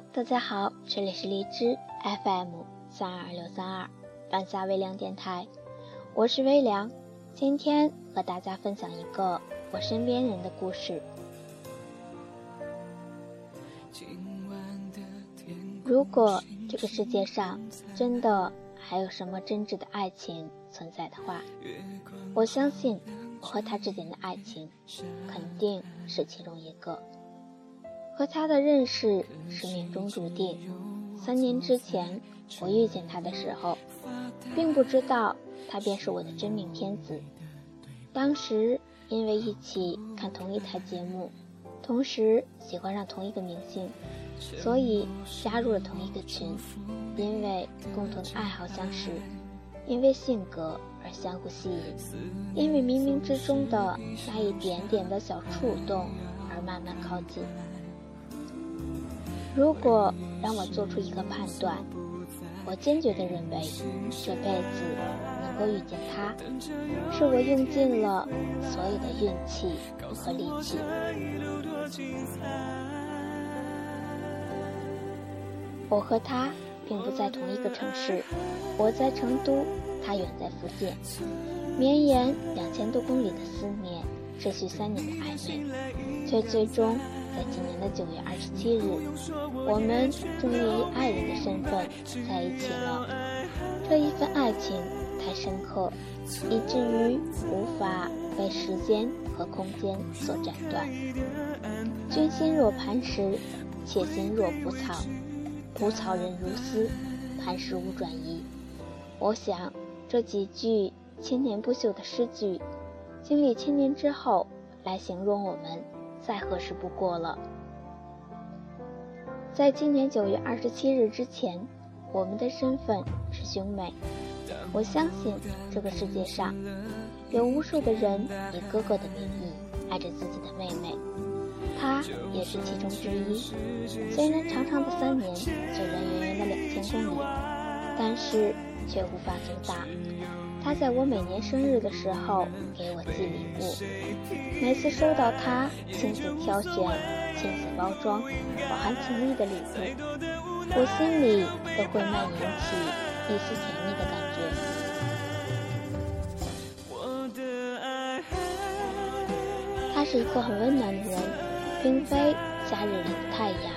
大家好，这里是荔枝 FM 三二六三二半夏微凉电台，我是微凉，今天和大家分享一个我身边人的故事。如果这个世界上真的还有什么真挚的爱情存在的话，我相信我和他之间的爱情肯定是其中一个。和他的认识是命中注定。三年之前，我遇见他的时候，并不知道他便是我的真命天子。当时因为一起看同一台节目，同时喜欢上同一个明星，所以加入了同一个群。因为共同的爱好相识，因为性格而相互吸引，因为冥冥之中的那一点点的小触动而慢慢靠近。如果让我做出一个判断，我坚决的认为，这辈子能够遇见他，是我用尽了所有的运气和力气。我和他并不在同一个城市，我在成都，他远在福建，绵延两千多公里的思念，持续三年的暧昧，却最终。在今年的九月二十七日，我们终于以爱人的身份在一起了。这一份爱情太深刻，以至于无法被时间和空间所斩断。君心若磐石，妾心若蒲草。蒲草人如丝，磐石无转移。我想，这几句千年不朽的诗句，经历千年之后，来形容我们。再合适不过了。在今年九月二十七日之前，我们的身份是兄妹。我相信这个世界上有无数的人以哥哥的名义爱着自己的妹妹，他也是其中之一。虽然长长的三年，虽然远远的两千公里，但是却无法阻挡。他在我每年生日的时候给我寄礼物，每次收到他亲自挑选、亲自包装、饱含情意的礼物，我心里都会蔓延起一丝甜蜜的感觉。他是一个很温暖的人，并非夏日里的太阳，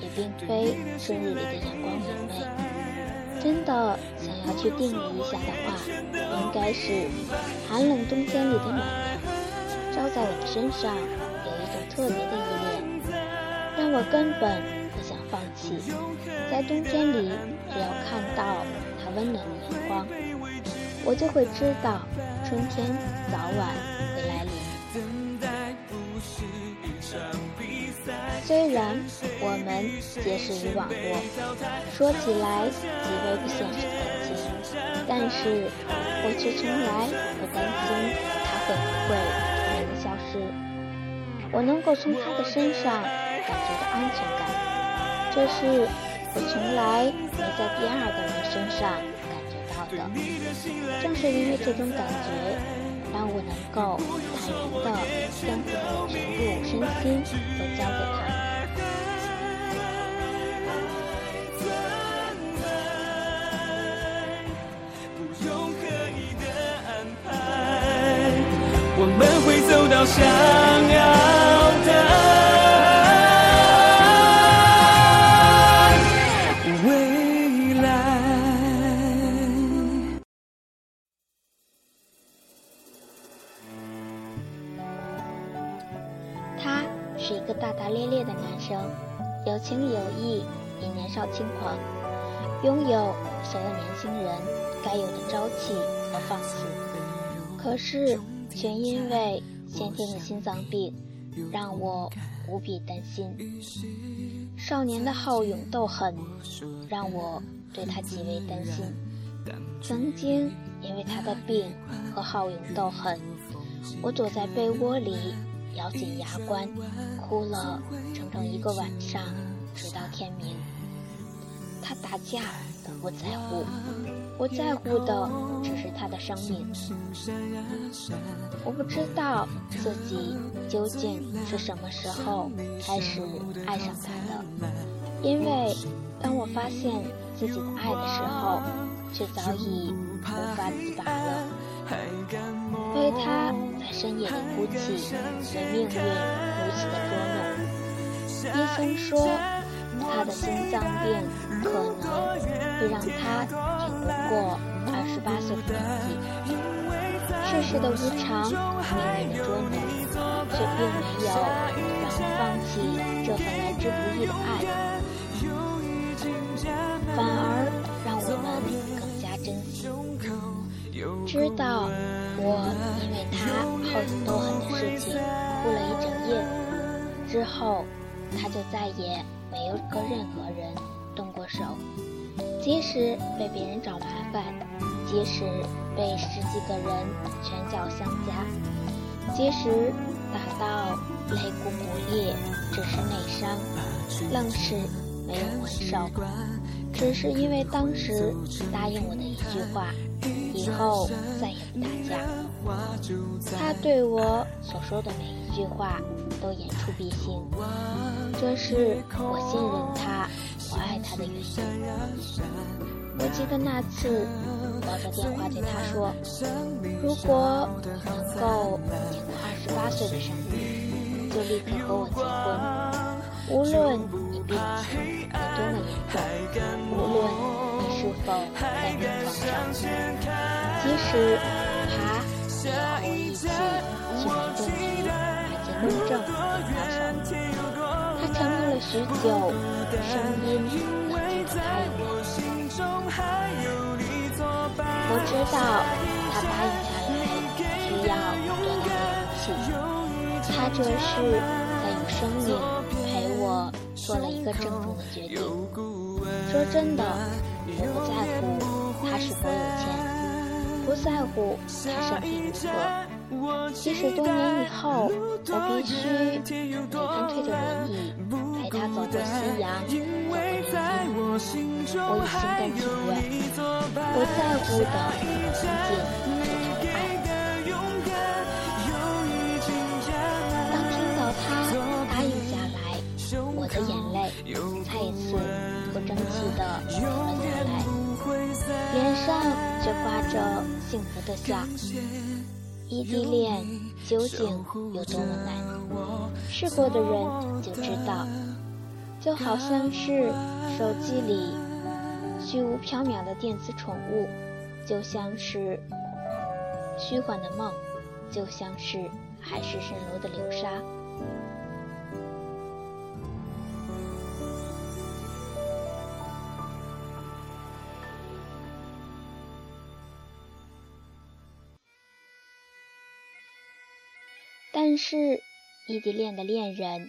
也并非春日里的阳光明媚。真的要去定义一下的话。应该是寒冷冬天里的暖阳，照在我的身上，有一种特别的依恋，让我根本不想放弃。在冬天里，只要看到它温暖的阳光，我就会知道春天早晚虽然我们结识于网络，说起来极为不现实的感情，但是我却从来不担心他会不会突然的消失。我能够从他的身上感觉到安全感，这是我从来没在第二个人身上感觉到的。正是因为这种感觉，让我能够坦然的将自己的全部身心都交给他。我们会走到想要的未来。他是一个大大咧咧的男生，有情有义，也年少轻狂，拥有所有年轻人该有的朝气和放肆。可是。全因为先天的心脏病，让我无比担心。少年的好勇斗狠，让我对他极为担心。曾经因为他的病和好勇斗狠，我躲在被窝里咬紧牙关，哭了整整一个晚上，直到天明。他打架。不在乎，我在乎的只是他的生命。我不知道自己究竟是什么时候开始爱上他的，因为当我发现自己的爱的时候，却早已无法自拔了。为他在深夜里哭泣，被命运如此的捉弄。医生说，他的心脏病可能会让他过二十八岁的年纪。世事的无常，命运的捉弄，却并没有让我放弃这份来之不易的爱，反而让我们更加珍惜。知道我因为他好勇斗狠的事情哭了一整夜之后，他就再也没有跟任何人动过手，即使被别人找麻烦，即使被十几个人拳脚相加，即使打到肋骨骨裂，只是内伤，愣是没有还手，只是因为当时答应我的一句话，以后再也不打架。他对我所说的每一句话都言出必行，这是我信任他，我爱他的原因。我记得那次抱着电话对他说：“如果你能够挺过二十八岁的生日，就立刻和我结婚。无论你病情有多么严重，无论你是否在病床上，即使爬也要和我一起去民政局把结婚证给他手。”了许久，声音冷静的答应了。我知道他答应下来需要多大的勇气，他这是在用生命陪我做了一个郑重的决定。说真的，我不在乎他是否有钱，不在乎他身体如何，即使多年以后我必须每天推着轮椅他走过夕阳，走过人间，我已心甘情愿。我在乎的仅仅是他爱。当听到他答应下来，我的眼泪再一次不争气的流了下来，脸上却挂着幸福的笑。异地恋究竟有多么难？试过的人就知道，就好像是手机里。虚无缥缈的电子宠物，就像是虚幻的梦，就像是海市蜃楼的流沙。但是异地恋的恋人，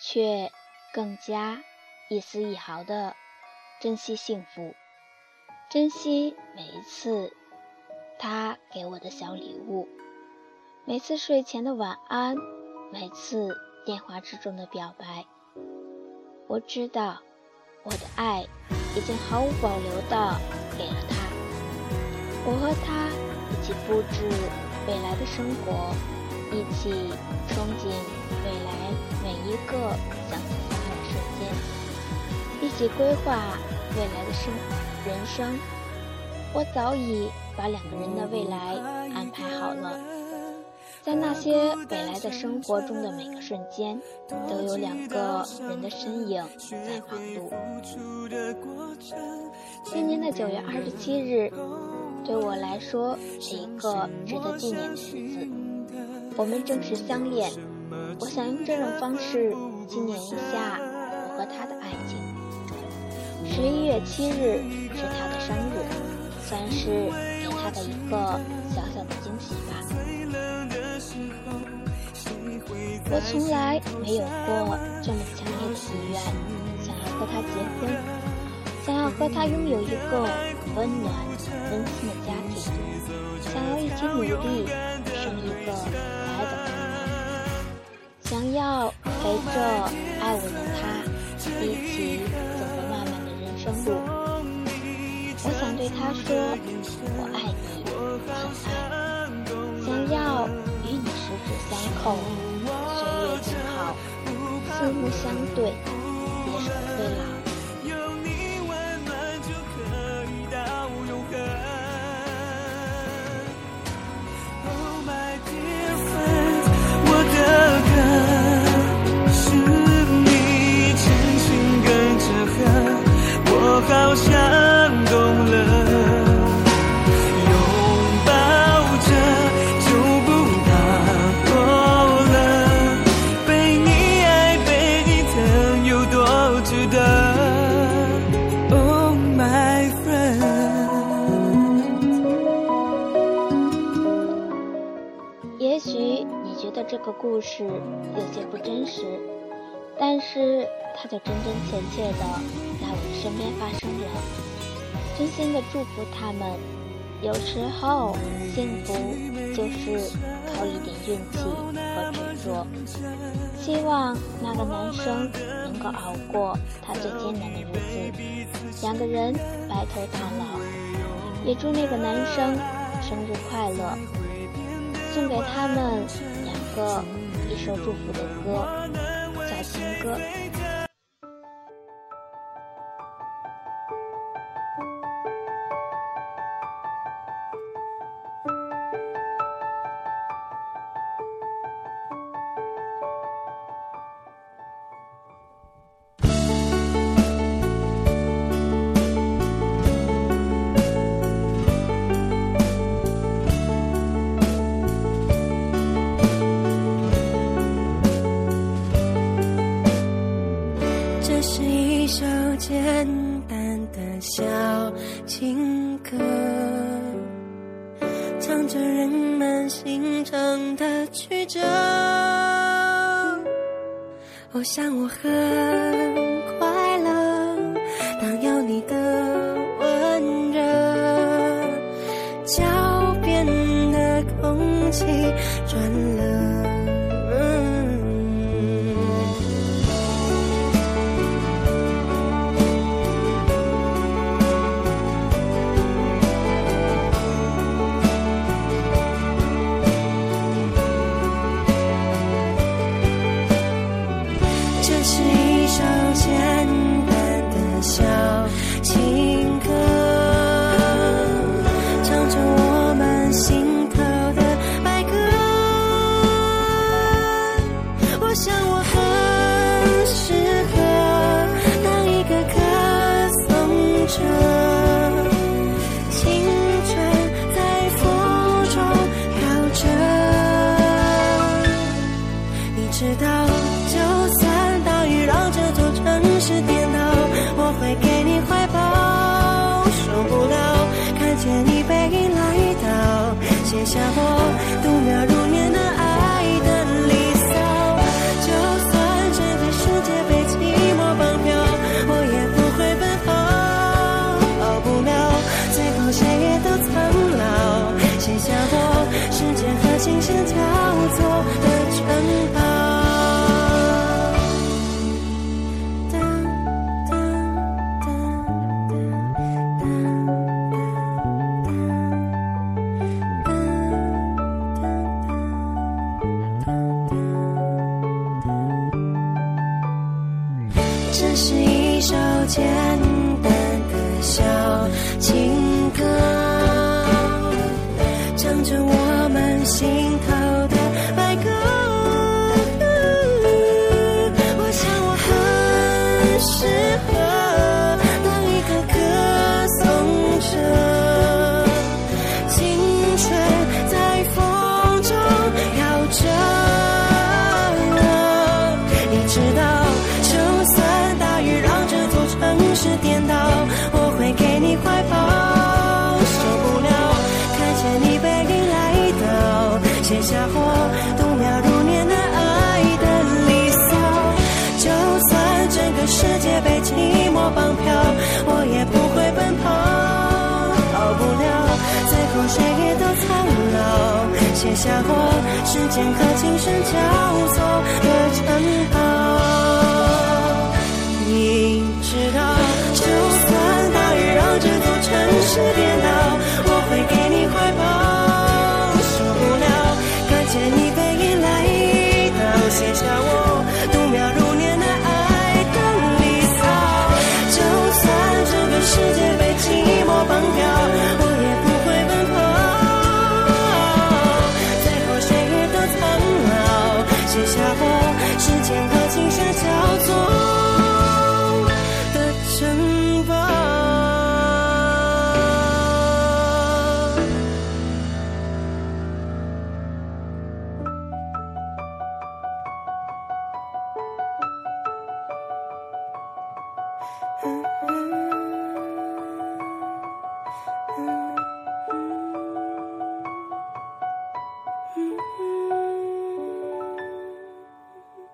却更加一丝一毫的。珍惜幸福，珍惜每一次他给我的小礼物，每次睡前的晚安，每次电话之中的表白。我知道，我的爱已经毫无保留的给了他。我和他一起布置未来的生活，一起憧憬未来每一个相思相爱的瞬间。一起规划未来的生人生，我早已把两个人的未来安排好了。在那些未来的生活中的每个瞬间，都有两个人的身影在忙碌。今年的九月二十七日，对我来说是一个值得纪念的日子。我们正式相恋，我想用这种方式纪念一下我和他的爱情。十一月七日是他的生日，算是给他的一个小小的惊喜吧。我从来没有过这么强烈的意愿，想要和他结婚，想要和他拥有一个温暖、温馨的家庭，想要一起努力生一个，想要陪着爱我的他一起走过漫漫的人。生路，我想对他说：“我爱你，很爱。”想要与你十指相扣，岁月静好，四目相对，携手偕老。好像懂了拥抱着就不怕落了被你爱被你疼有多值得 oh my friend 也许你觉得这个故事有些不真实但是他就真真切切的在我身边发生了。真心的祝福他们。有时候，幸福就是靠一点运气和执着。希望那个男生能够熬过他最艰难的日子，两个人白头到老。也祝那个男生生日快乐，送给他们两个一首祝福的歌，叫情歌。淡淡的小情歌，唱着人们心肠的曲折。我想我很快这是一首简单的小情写下我时间和琴声交错的城堡。